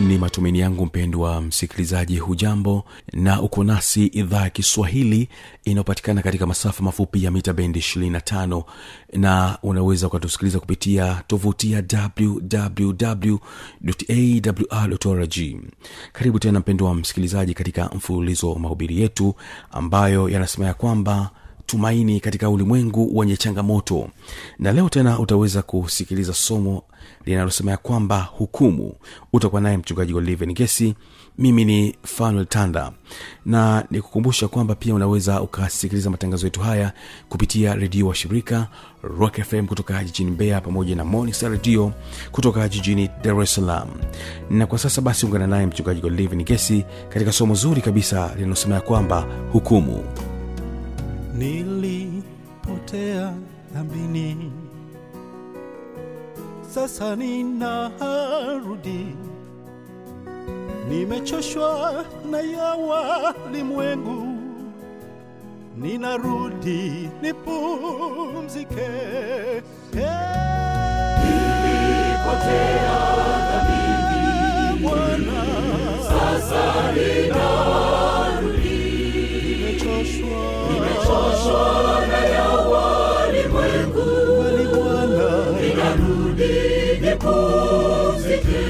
ni matumaini yangu mpendwa msikilizaji hujambo na uko nasi idhaa ya kiswahili inayopatikana katika masafa mafupi ya mita bendi 25 na unaweza ukatusikiliza kupitia tovuti ya wwwawrrg karibu tena mpendwa msikilizaji katika mfululizo wa mahubiri yetu ambayo yanasema ya kwamba tumaini katika ulimwengu wenye changamoto. Na leo tena utaweza kusikiliza somo linalosema ya kwamba hukumu. Utakuwa naye mchungaji oliven gesi mimi ni fanuel tanda. Na nikukumbusha kwamba pia unaweza ukasikiliza matangazo yetu haya kupitia redio wa shirika rock fm kutoka jijini mbeya pamoja na monisa redio kutoka jijini dar es salaam. Na kwa sasa basi ungana naye mchungaji oliven gesi katika somo zuri kabisa linalosema ya kwamba hukumu. Nilipotea dhambini sasa ninarudi. Nimechoshwa na ya walimwengu. Ninarudi nipumzike. Nilipotea dhambini Bwana nimechoshwa. Na ya nipumzike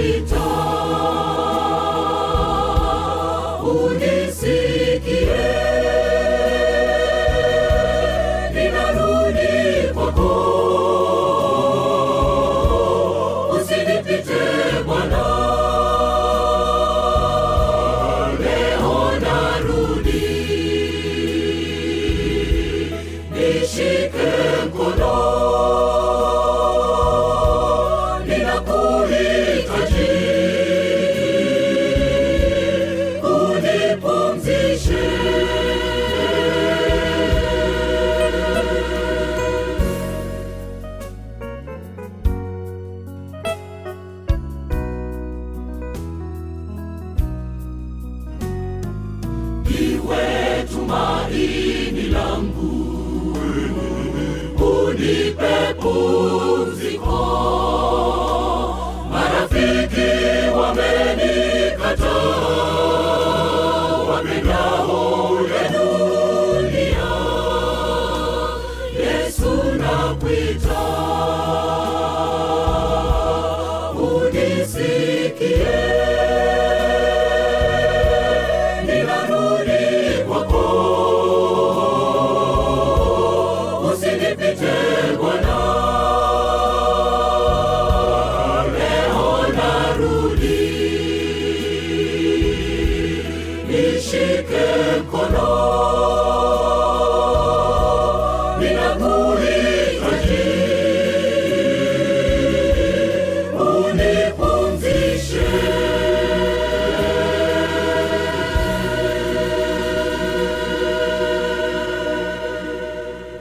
we told.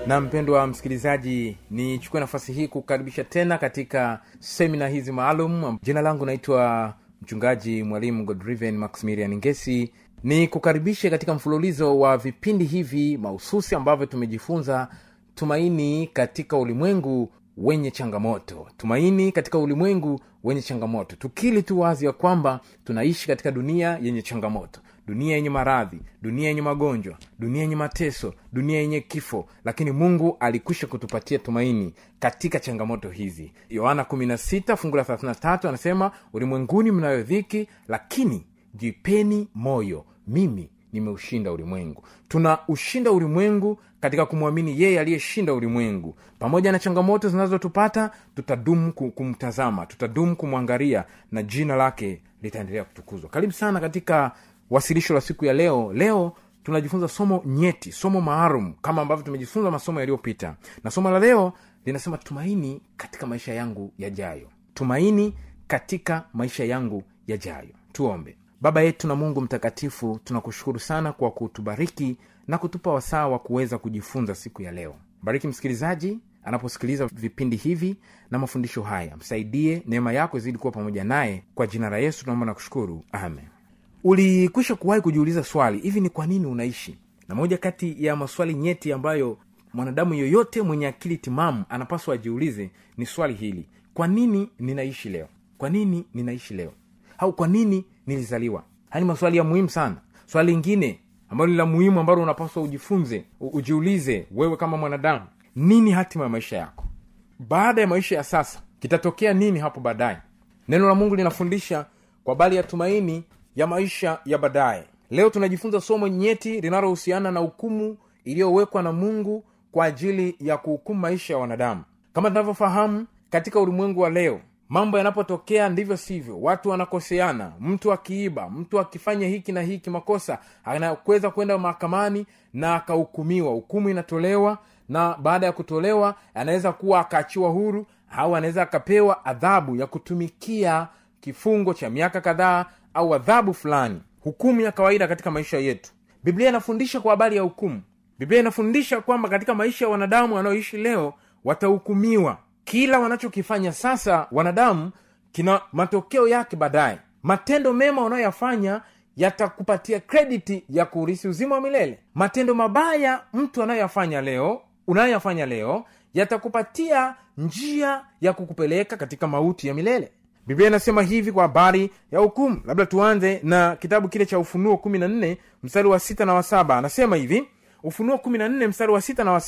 na mpendwa msikilizaji nichukue nafasi hii kukaribisha tena katika semina hizi maalum. Jina langu naitwa mchungaji mwalimu godriven maximilian ngesi. Ni kukaribishe katika mfululizo wa vipindi hivi mahususi ambavyo tumejifunza tumaini katika ulimwengu wenye changamoto. Tumaini katika ulimwengu wenye changamoto. Tukili tu wazi ya kwamba tunaishi katika dunia yenye changamoto. Dunia yenye maradhi dunia yenye magonjwa dunia yenye mateso dunia yenye kifo. Lakini mungu alikwisha kutupatia tumaini katika changamoto hizi. Yohana 16 fungu la 33 anasema ulimwenguni mnayo dhiki lakini jipeni moyo mimi nimeushinda ulimwengu. Tuna ushinda ulimwengu katika kumwamini yeye aliyeshinda ulimwengu. Pamoja na changamoto zinazotupata tutadumu kumtazama tutadumu kumwangalia na jina lake litaendelea kutukuzwa. Karibu sana katika wasilisho la siku ya leo. Leo tunajifunza somo nyeti somo maalum kama ambavyo tumejifunza masomo yaliyopita. Na somo la leo linasema tumaini katika maisha yangu yajayo. Tumaini katika maisha yangu yajayo. Tuombe baba yetu na mungu mtakatifu tunakushukuru sana kwa kutubariki na kutupa wasaa wa kuweza kujifunza siku ya leo. Bariki msikilizaji anaposikiliza vipindi hivi na mafundisho haya msaidie neema yako izidi kuwa pamoja naye. Kwa jina la yesu tunaomba na kushukuru. Amen. Ulikwisha kuwahi kujiuliza swali hivi ni kwa nini unaishi? Na moja kati ya maswali nyeti ambayo mwanadamu yoyote mwenye akili timamu anapaswa ajiulize ni swali hili kwa nini ninaishi leo? Kwa nini ninaishi leo au kwa nini nilizaliwa? Ni maswali ya muhimu sana. Swali lingine ambalo ni la muhimu ambalo unapaswa ujifunze ujiulize wewe kama mwanadamu nini hatima ya maisha yako? Baada ya maisha ya sasa kitatokea nini hapo baadaye? Neno la mungu linafundisha kwa bali ya tumaini ya maisha ya baadaye. Leo tunajifunza somo nyeti linalohusiana na hukumu iliyowekwa na mungu kwa ajili ya kuhukumu maisha ya wanadamu. Kama tunavyofahamu katika ulimwengu wa leo mambo yanapotokea ndivyo sivyo. Watu wanakoseana. Mtu akiiba mtu akifanya hiki na hiki makosa anaweza kwenda mahakamani na akahukumiwa. Hukumu inatolewa na baada ya kutolewa anaweza kuwa akaachiwa huru au anaweza akapewa adhabu ya kutumikia kifungo cha miaka kadhaa au adhabu fulani. Hukumu ya kawaida katika maisha yetu. Biblia inafundisha kwa habari ya hukumu. Biblia inafundisha kwamba katika maisha ya wanadamu wanaoishi leo watahukumiwa kila wanachokifanya sasa wanadamu kina matokeo yake baadaye. Matendo mema unayoyafanya yatakupatia krediti ya kurisi uzima wa milele. Matendo mabaya mtu anayoyafanya leo unayoyafanya leo yatakupatia njia ya kukupeleka katika mauti ya milele. Biblia inasema hivi kwa habari ya hukumu. Labda tuanze na kitabu kile cha ufunuo kumi na nne mstari wa sita na wa saba. Anasema hivi ufunuo kumi na nne mstari wa sita na wa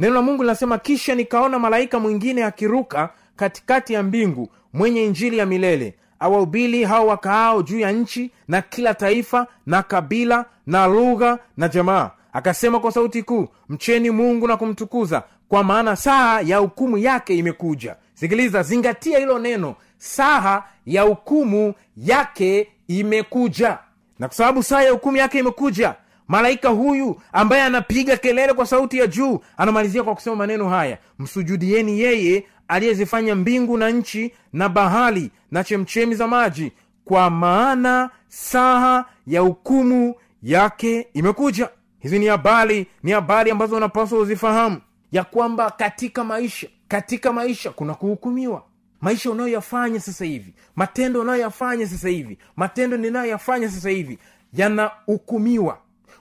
neno la mungu linasema kisha nikaona malaika mwingine akiruka katikati ya mbingu mwenye injili ya milele awahubili hao wakaao juu ya nchi na kila taifa na kabila na lugha na jamaa. Akasema kwa sauti kuu mcheni mungu na kumtukuza kwa maana saa ya hukumu yake imekuja. Sikiliza zingatia hilo neno saa ya hukumu yake imekuja. Na kwa sababu saa ya hukumu yake imekuja malaika huyu ambaye anapiga kelele kwa sauti ya juu anamalizia kwa kusema maneno haya msujudieni yeye aliyezifanya mbingu na nchi na bahari na chemchemi za maji kwa maana saha ya hukumu yake imekuja. Hizi ni habari ni habari ambazo unapaswa uzifahamu ya kwamba katika maisha katika maisha kuna kuhukumiwa. Maisha unayoyafanya sasa hivi matendo unayoyafanya sasa hivi matendo ninayoyafanya sasa hivi yanahukumiwa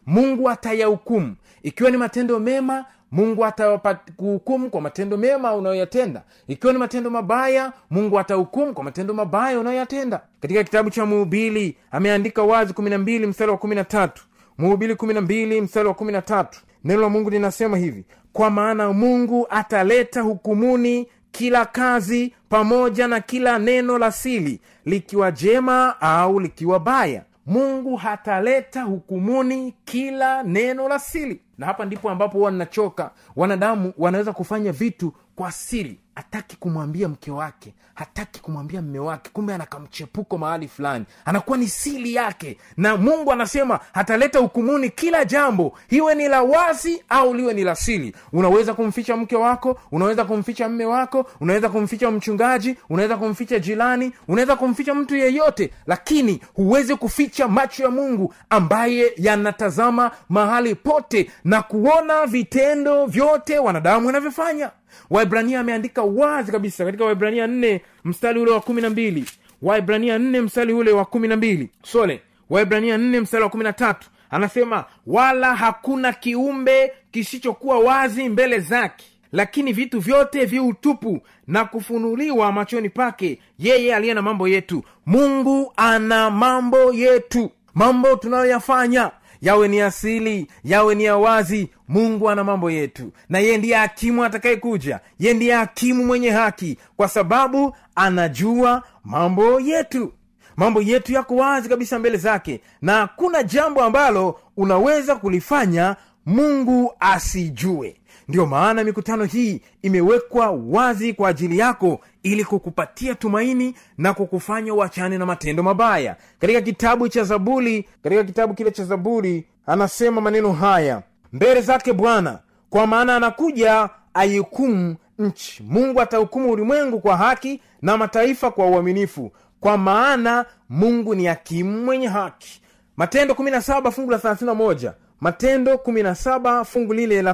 mungu atayahukumu. Ikiwa ni matendo mema mungu atakuhukumu kwa matendo mema unayoyatenda. Ikiwa ni matendo mabaya mungu atahukumu kwa matendo mabaya unayoyatenda. Katika kitabu cha muubili ameandika wazi kumi na mbili mstari wa kumi na tatu. Muhubili kumi na mbili mstari wa kumi na tatu. Neno la mungu linasema hivi kwa maana mungu ataleta hukumuni kila kazi pamoja na kila neno la sili likiwa jema au likiwa baya mungu hataleta hukumuni kila neno la sili. Na hapa ndipo ambapo huwa ninachoka. Wanadamu wanaweza kufanya vitu kwa siri hataki kumwambia mke wake hataki kumwambia mme wake kumbe anakamchepuko mahali fulani. Anakuwa ni siri yake. Na mungu anasema ataleta hukumuni kila jambo iwe ni la wazi au liwe ni la siri. Unaweza kumficha mke wako unaweza kumficha mme wako unaweza kumficha mchungaji unaweza kumficha jirani unaweza kumficha mtu yeyote lakini huwezi kuficha macho ya mungu ambaye yanatazama mahali pote na kuona vitendo vyote wanadamu wanavyofanya waibrania ameandika wazi kabisa katika waibrania nne mstari ule wa kumi na mbili. Waibrania nne mstari ule wa kumi na mbili. Sole. Waibrania nne mstari wa kumi na tatu. Anasema wala hakuna kiumbe kisichokuwa wazi mbele zake lakini vitu vyote viutupu na kufunuliwa machoni pake yeye aliye na mambo yetu. Mungu ana mambo yetu. Mambo tunayoyafanya yawe ni asili yawe ni ya wazi mungu ana mambo yetu. Na yeye ndiye hakimu atakayekuja. Yeye ndiye hakimu mwenye haki kwa sababu anajua mambo yetu. Mambo yetu yako wazi kabisa mbele zake na hakuna jambo ambalo unaweza kulifanya mungu asijue ndiyo maana mikutano hii imewekwa wazi kwa ajili yako ili kukupatia tumaini na kukufanya uachane na matendo mabaya. Katika kitabu cha zaburi katika kitabu kile cha zaburi anasema maneno haya mbele zake bwana kwa maana anakuja aihukumu nchi. Mungu atahukumu ulimwengu kwa haki na mataifa kwa uaminifu. Kwa maana mungu ni hakimu mwenye haki. Matendo 17 fungu la 31 matendo 17 fungu lile la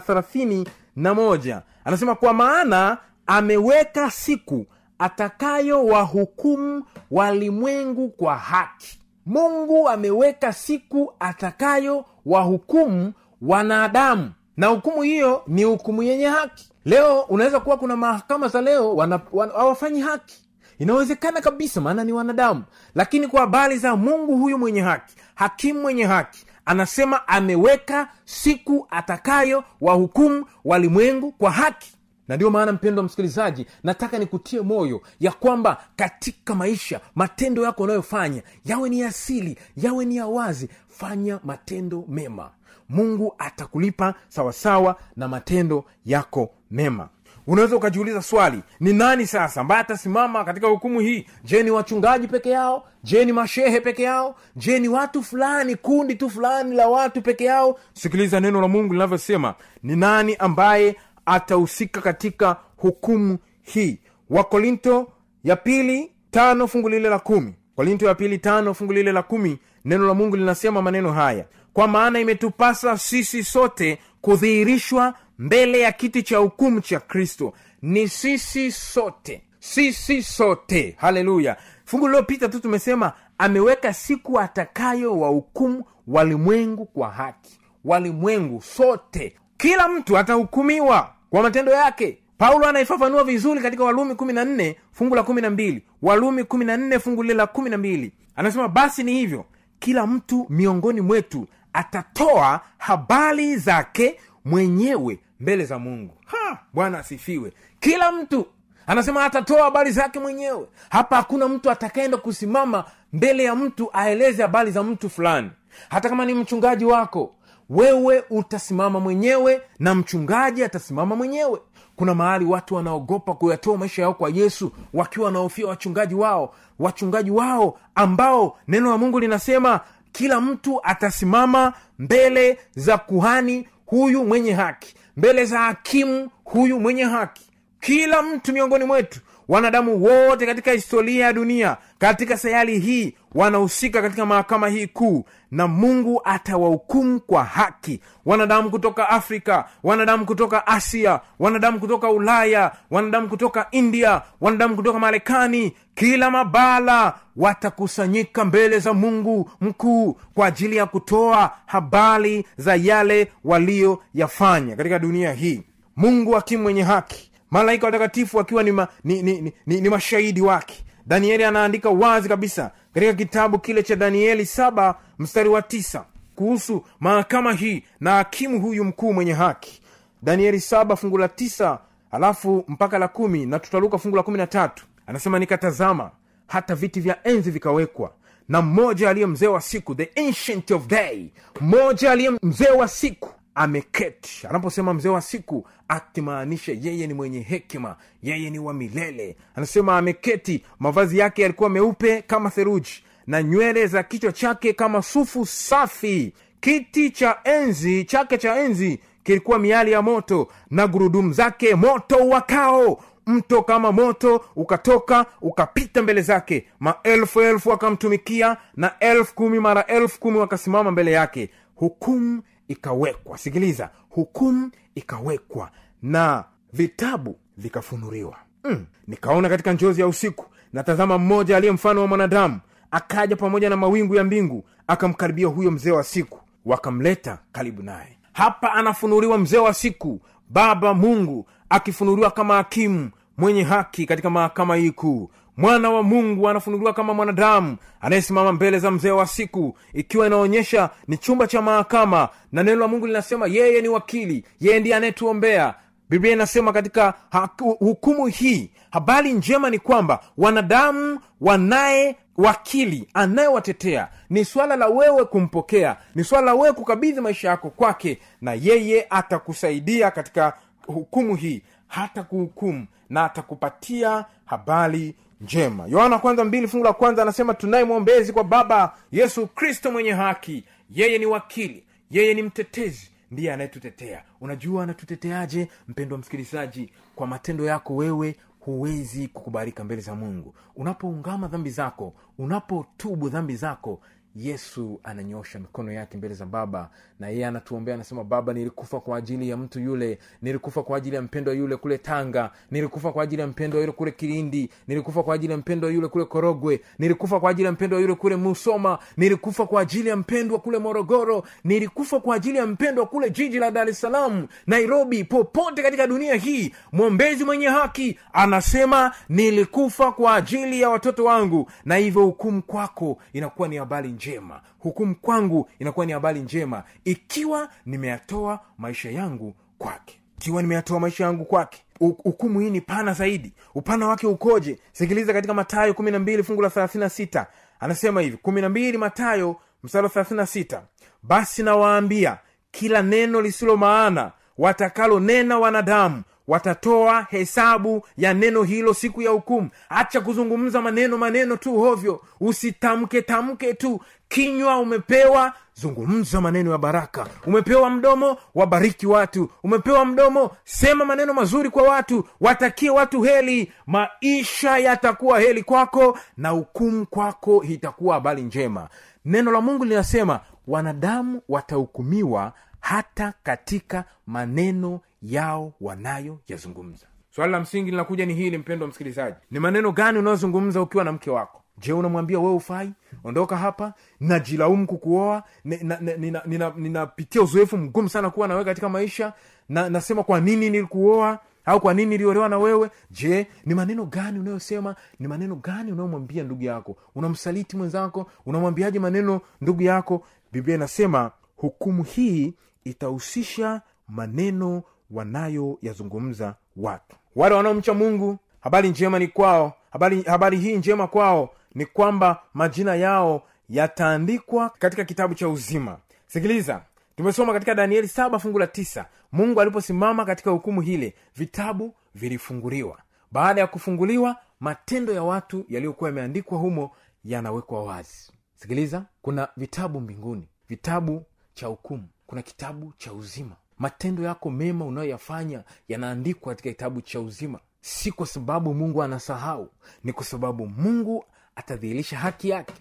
31 anasema kwa maana ameweka siku atakayo wahukumu walimwengu kwa haki. Mungu ameweka siku atakayo wahukumu wanadamu. Na hukumu hiyo ni hukumu yenye haki. Leo unaweza kuwa kuna mahakama za leo hawafanyi haki. Inawezekana kabisa maana ni wanadamu. Lakini kwa habari za mungu huyu mwenye haki hakimu mwenye haki anasema ameweka siku atakayo wahukumu walimwengu kwa haki. Na ndiyo maana mpendo msikilizaji nataka nikutie moyo ya kwamba katika maisha matendo yako unayofanya yawe ni asili yawe ni ya wazi fanya matendo mema. Mungu atakulipa sawasawa na matendo yako mema unaweza ukajiuliza swali ni nani sasa ambaye atasimama katika hukumu hii? Je ni wachungaji peke yao? Je ni mashehe peke yao? Je ni watu fulani kundi tu fulani la watu peke yao? Sikiliza neno la mungu linavyosema ni nani ambaye atahusika katika hukumu hii? Wakorinto ya pili tano fungu lile la kumi. Korinto ya pili tano fungu lile la kumi neno la mungu linasema maneno haya. Kwa maana imetupasa sisi sote kudhihirishwa mbele ya kiti cha hukumu cha kristo. Ni sisi sote sisi sote. Haleluya. Fungu lililopita tu tumesema ameweka siku atakayo wahukumu walimwengu kwa haki. Walimwengu sote. Kila mtu atahukumiwa kwa matendo yake. Paulo anaifafanua vizuri katika walumi 14 fungu la 12 walumi 14 fungu lile la 12 anasema basi ni hivyo. Kila mtu miongoni mwetu atatoa habari zake mwenyewe mbele za mungu. Ha, bwana asifiwe. Kila mtu anasema atatoa habari zake mwenyewe. Hapa hakuna mtu atakaenda kusimama mbele ya mtu aeleze habari za mtu fulani. Hata kama ni mchungaji wako wewe utasimama mwenyewe na mchungaji atasimama mwenyewe. Kuna mahali watu wanaogopa kuyatoa maisha yao kwa yesu wakiwa wanaofia wachungaji wao. Wachungaji wao ambao neno la mungu linasema kila mtu atasimama mbele za kuhani huyu mwenye haki mbele za hakimu huyu mwenye haki kila mtu miongoni mwetu wanadamu wote katika historia ya dunia katika sayari hii wanahusika katika mahakama hii kuu na mungu atawahukumu kwa haki. Wanadamu kutoka afrika wanadamu kutoka asia wanadamu kutoka ulaya wanadamu kutoka india wanadamu kutoka marekani kila mabala watakusanyika mbele za mungu mkuu kwa ajili ya kutoa habari za yale waliyoyafanya katika dunia hii. Mungu akimu mwenye haki malaika watakatifu wakiwa ni, ma, ni, ni, ni, ni, ni mashahidi wake. Danieli anaandika wazi kabisa katika kitabu kile cha danieli saba mstari wa tisa kuhusu mahakama hii na hakimu huyu mkuu mwenye haki. Danieli saba fungu la tisa alafu mpaka la kumi na tutaruka fungu la kumi na tatu. Anasema nikatazama hata viti vya enzi vikawekwa na mmoja aliye mzee wa siku the ancient of day mmoja aliye mzee wa siku ameketi. Anaposema mzee wa siku akimaanisha yeye ni mwenye hekima yeye ni wa milele. Anasema ameketi mavazi yake yalikuwa meupe kama theruji na nywele za kichwa chake kama sufu safi. Kiti cha enzi chake cha enzi kilikuwa miali ya moto na gurudumu zake moto wakao. Mto kama moto ukatoka ukapita mbele zake. Maelfu elfu wakamtumikia na elfu kumi mara elfu kumi wakasimama mbele yake. Hukumu ikawekwa. Sikiliza hukumu ikawekwa na vitabu vikafunuliwa. Mm. nikaona katika njozi ya usiku natazama mmoja aliye mfano wa mwanadamu akaja pamoja na mawingu ya mbingu akamkaribia huyo mzee wa siku wakamleta karibu naye. Hapa anafunuliwa mzee wa siku baba mungu akifunuliwa kama hakimu mwenye haki katika mahakama hii kuu mwana wa mungu anafunuliwa kama mwanadamu anayesimama mbele za mzee wa siku ikiwa inaonyesha ni chumba cha mahakama na neno la mungu linasema yeye ni wakili yeye ndiye anayetuombea. Biblia inasema katika hukumu hii habari njema ni kwamba wanadamu wanaye wakili anayewatetea ni swala la wewe kumpokea ni swala la wewe kukabidhi maisha yako kwake na yeye atakusaidia katika hukumu hii hata kuhukumu na atakupatia habari njema. Yohana kwanza mbili fungu la kwanza anasema tunaye mwombezi kwa baba yesu kristo mwenye haki. Yeye ni wakili yeye ni mtetezi ndiye anayetutetea. Unajua anatuteteaje mpendwa msikilizaji? Kwa matendo yako wewe huwezi kukubalika mbele za mungu. Unapoungama dhambi zako unapotubu dhambi zako yesu ananyosha mikono yake mbele za baba na yeye anatuombea anasema baba nilikufa kwa ajili ya mtu yule nilikufa kwa ajili ya mpendwa yule kule tanga nilikufa kwa ajili ya mpendwa yule kule kilindi nilikufa kwa ajili ya mpendwa yule kule korogwe nilikufa kwa ajili ya mpendwa yule kule musoma nilikufa kwa ajili ya mpendwa kule morogoro nilikufa kwa ajili ya mpendwa kule jiji la dar es salaam nairobi popote katika dunia hii mwombezi mwenye haki anasema nilikufa kwa ajili ya watoto wangu na hivyo hukumu kwako inakuwa ni habari njema hukumu kwangu inakuwa ni habari njema ikiwa nimeyatoa maisha yangu kwake. Ikiwa nimeyatoa maisha yangu kwake hukumu hii ni pana zaidi. Upana wake ukoje? Sikiliza katika matayo kumi na mbili fungu la thelathini sita. Anasema hivi kumi na mbili matayo mstari wa sita basi nawaambia kila neno lisilo maana watakalonena wanadamu watatoa hesabu ya neno hilo siku ya hukumu. Acha kuzungumza maneno maneno tu hovyo. Usitamke tamke tu. Kinywa umepewa zungumza maneno ya baraka. Umepewa mdomo wabariki watu. Umepewa mdomo sema maneno mazuri kwa watu. Watakie watu heli maisha yatakuwa heli kwako na hukumu kwako itakuwa habari njema. Neno la mungu linasema wanadamu watahukumiwa hata katika maneno yao wanayoyazungumza. Swali la msingi linakuja ni hili mpendo wa msikilizaji. Ni maneno gani unayozungumza ukiwa na mke wako? Je unamwambia wewe ufai ondoka hapa najilaumu kukuoa ninapitia nina, nina, nina, uzoefu mgumu sana kuwa nawewe katika maisha na nasema kwa nini nilikuoa au kwa nini niliolewa na wewe? Je ni maneno gani unayosema ni maneno gani unayomwambia ndugu yako? Unamsaliti mwenzako unamwambiaje maneno ndugu yako? Biblia inasema hukumu hii itahusisha maneno wanayoyazungumza watu. Wale wanaomcha mungu habari njema ni kwao. Habari, habari hii njema kwao ni kwamba majina yao yataandikwa katika kitabu cha uzima. Sikiliza tumesoma katika danieli saba fungu la tisa. Mungu aliposimama katika hukumu hile vitabu vilifunguliwa. Baada ya kufunguliwa matendo ya watu yaliyokuwa yameandikwa humo yanawekwa wazi. Sikiliza kuna vitabu mbinguni vitabu cha hukumu kuna kitabu cha uzima. Matendo yako mema unayoyafanya yanaandikwa katika kitabu cha uzima. Si kwa sababu mungu anasahau ni kwa sababu mungu atadhihirisha haki yake.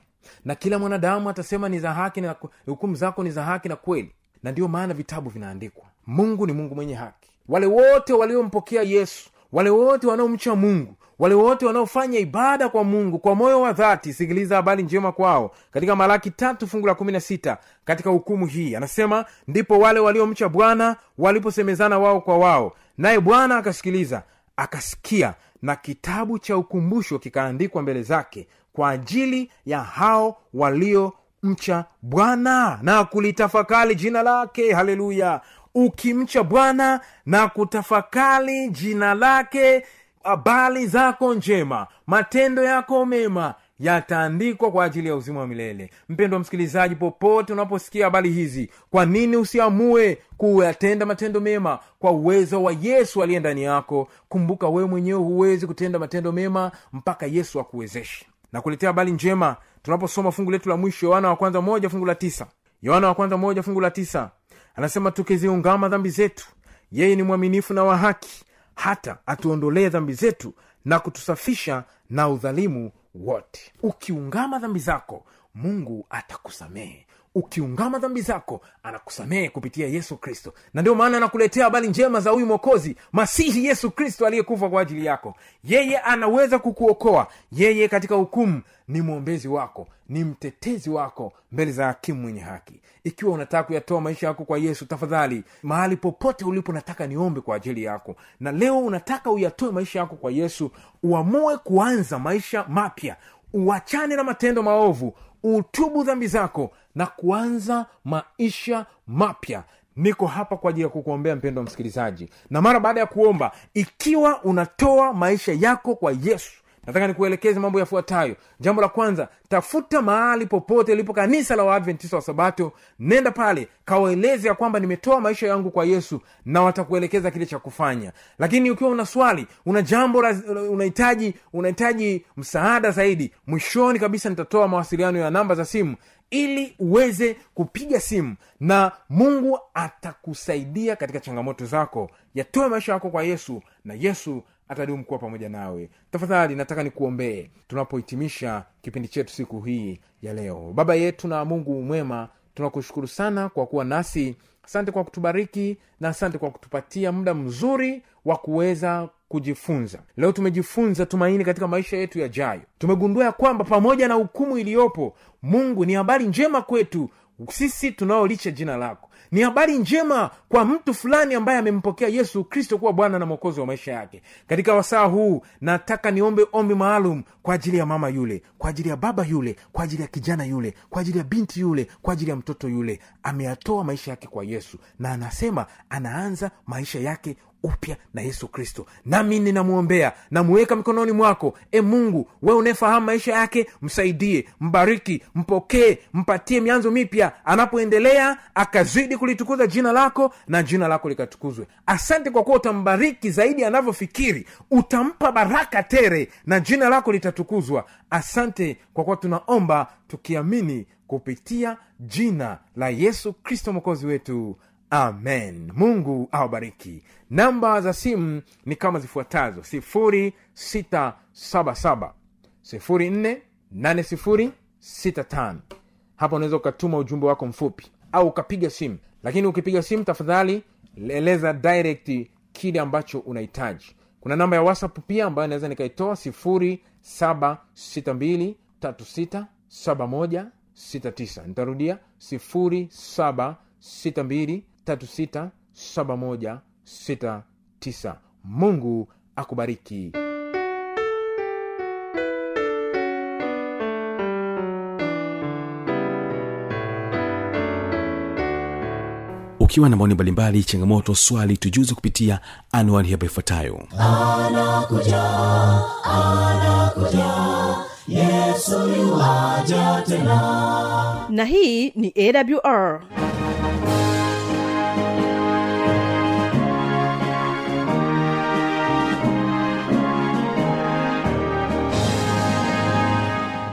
Na kila mwanadamu atasema ni za haki na hukumu zako ni za haki na kweli. Na ndiyo maana vitabu vinaandikwa. Mungu ni mungu mwenye haki. Wale wote waliompokea yesu wale wote wanaomcha mungu wale wote wanaofanya ibada kwa mungu kwa moyo wa dhati sikiliza habari njema kwao. Katika malaki tatu fungu la kumi na sita katika hukumu hii anasema ndipo wale waliomcha bwana waliposemezana wao kwa wao. Naye bwana akasikiliza akasikia na kitabu cha ukumbusho kikaandikwa mbele zake kwa ajili ya hao waliomcha bwana na kulitafakari jina lake. Haleluya! Ukimcha bwana na kutafakari jina lake habari zako njema matendo yako mema yataandikwa kwa ajili ya uzima wa milele. Mpendo wa msikilizaji popote unaposikia habari hizi kwa nini usiamue kuyatenda matendo mema kwa uwezo wa yesu aliye ndani yako? Kumbuka wewe mwenyewe huwezi kutenda matendo mema mpaka yesu akuwezeshe. Na kuletea habari njema. Tunaposoma fungu letu la mwisho yohana wa kwanza moja fungu la tisa. Yohana wa kwanza moja fungu la tisa. Anasema tukiziungama dhambi zetu yeye ni mwaminifu na wa haki hata atuondolee dhambi zetu na kutusafisha na udhalimu wote. Ukiungama dhambi zako mungu atakusamehe ukiungama dhambi zako anakusamehe kupitia yesu kristo. Na ndio maana anakuletea habari njema za huyu mwokozi masihi yesu kristo aliyekufa kwa ajili yako. Yeye anaweza kukuokoa. Yeye katika hukumu ni mwombezi wako ni mtetezi wako mbele za hakimu mwenye haki. Ikiwa unataka kuyatoa maisha yako kwa yesu tafadhali mahali popote ulipo nataka niombe kwa ajili yako. Na leo unataka uyatoe maisha yako kwa yesu uamue kuanza maisha mapya. Uachane na matendo maovu. Utubu dhambi zako na kuanza maisha mapya. Niko hapa kwa ajili ya kukuombea mpendo wa msikilizaji na mara baada ya kuomba ikiwa unatoa maisha yako kwa yesu nataka nikuelekeze mambo yafuatayo. Jambo la kwanza tafuta mahali popote lipo kanisa la waadventista wa sabato nenda pale kawaeleze ya kwamba nimetoa maisha yangu kwa yesu na watakuelekeza kile cha kufanya. Lakini ukiwa una swali una jambo unahitaji unahitaji msaada zaidi mwishoni kabisa nitatoa mawasiliano ya namba za simu ili uweze kupiga simu na mungu atakusaidia katika changamoto zako. Yatoe maisha yako kwa yesu na yesu atadumu kuwa pamoja nawe. Tafadhali nataka nikuombee tunapohitimisha kipindi chetu siku hii ya leo. Baba yetu na mungu mwema tunakushukuru sana kwa kuwa nasi. Asante kwa kutubariki na asante kwa kutupatia muda mzuri wa kuweza kujifunza. Leo tumejifunza tumaini katika maisha yetu yajayo. Tumegundua ya kwamba pamoja na hukumu iliyopo mungu ni habari njema kwetu. Sisi tunaolicha jina lako. Ni habari njema kwa mtu fulani ambaye amempokea yesu kristo kuwa bwana na mwokozi wa maisha yake. Katika wasaa huu nataka niombe ombi maalum kwa ajili ya mama yule kwa ajili ya baba yule kwa ajili ya kijana yule kwa ajili ya binti yule kwa ajili ya mtoto yule. Ameyatoa maisha yake kwa yesu na anasema anaanza maisha yake upya na yesu kristo. Nami ninamwombea namuweka mikononi mwako. E mungu we unayefahamu maisha yake msaidie mbariki mpokee mpatie mianzo mipya. Anapoendelea akazidi kulitukuza jina lako na jina lako likatukuzwe. Asante kwa kuwa utambariki zaidi anavyofikiri. Utampa baraka tere na jina lako litatukuzwa. Asante kwa kuwa tunaomba tukiamini kupitia jina la yesu kristo mwokozi wetu amen. Mungu awabariki. Namba za simu ni kama zifuatazo. Sifuri sita saba saba. Sifuri nne nane sifuri sita tano. Hapa unaweza ukatuma ujumbe wako mfupi au ukapiga simu. Lakini ukipiga simu tafadhali eleza direct kile ambacho unahitaji. Kuna namba ya whatsapp pia ambayo naweza nikaitoa sifuri saba sita mbili tatu sita saba moja sita tisa. Nitarudia sifuri saba sita mbili tatu sita saba moja sita tisa. Mungu akubariki. Ukiwa na maoni mbalimbali changamoto swali tujuze kupitia anwani hapa ifuatayo. Anakuja anakuja yesu yuwaja tena. Na hii ni awr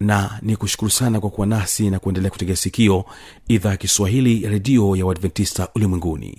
na ni kushukuru sana kwa kuwa nasi na kuendelea kutegea sikio idhaa ya kiswahili redio ya uadventista ulimwenguni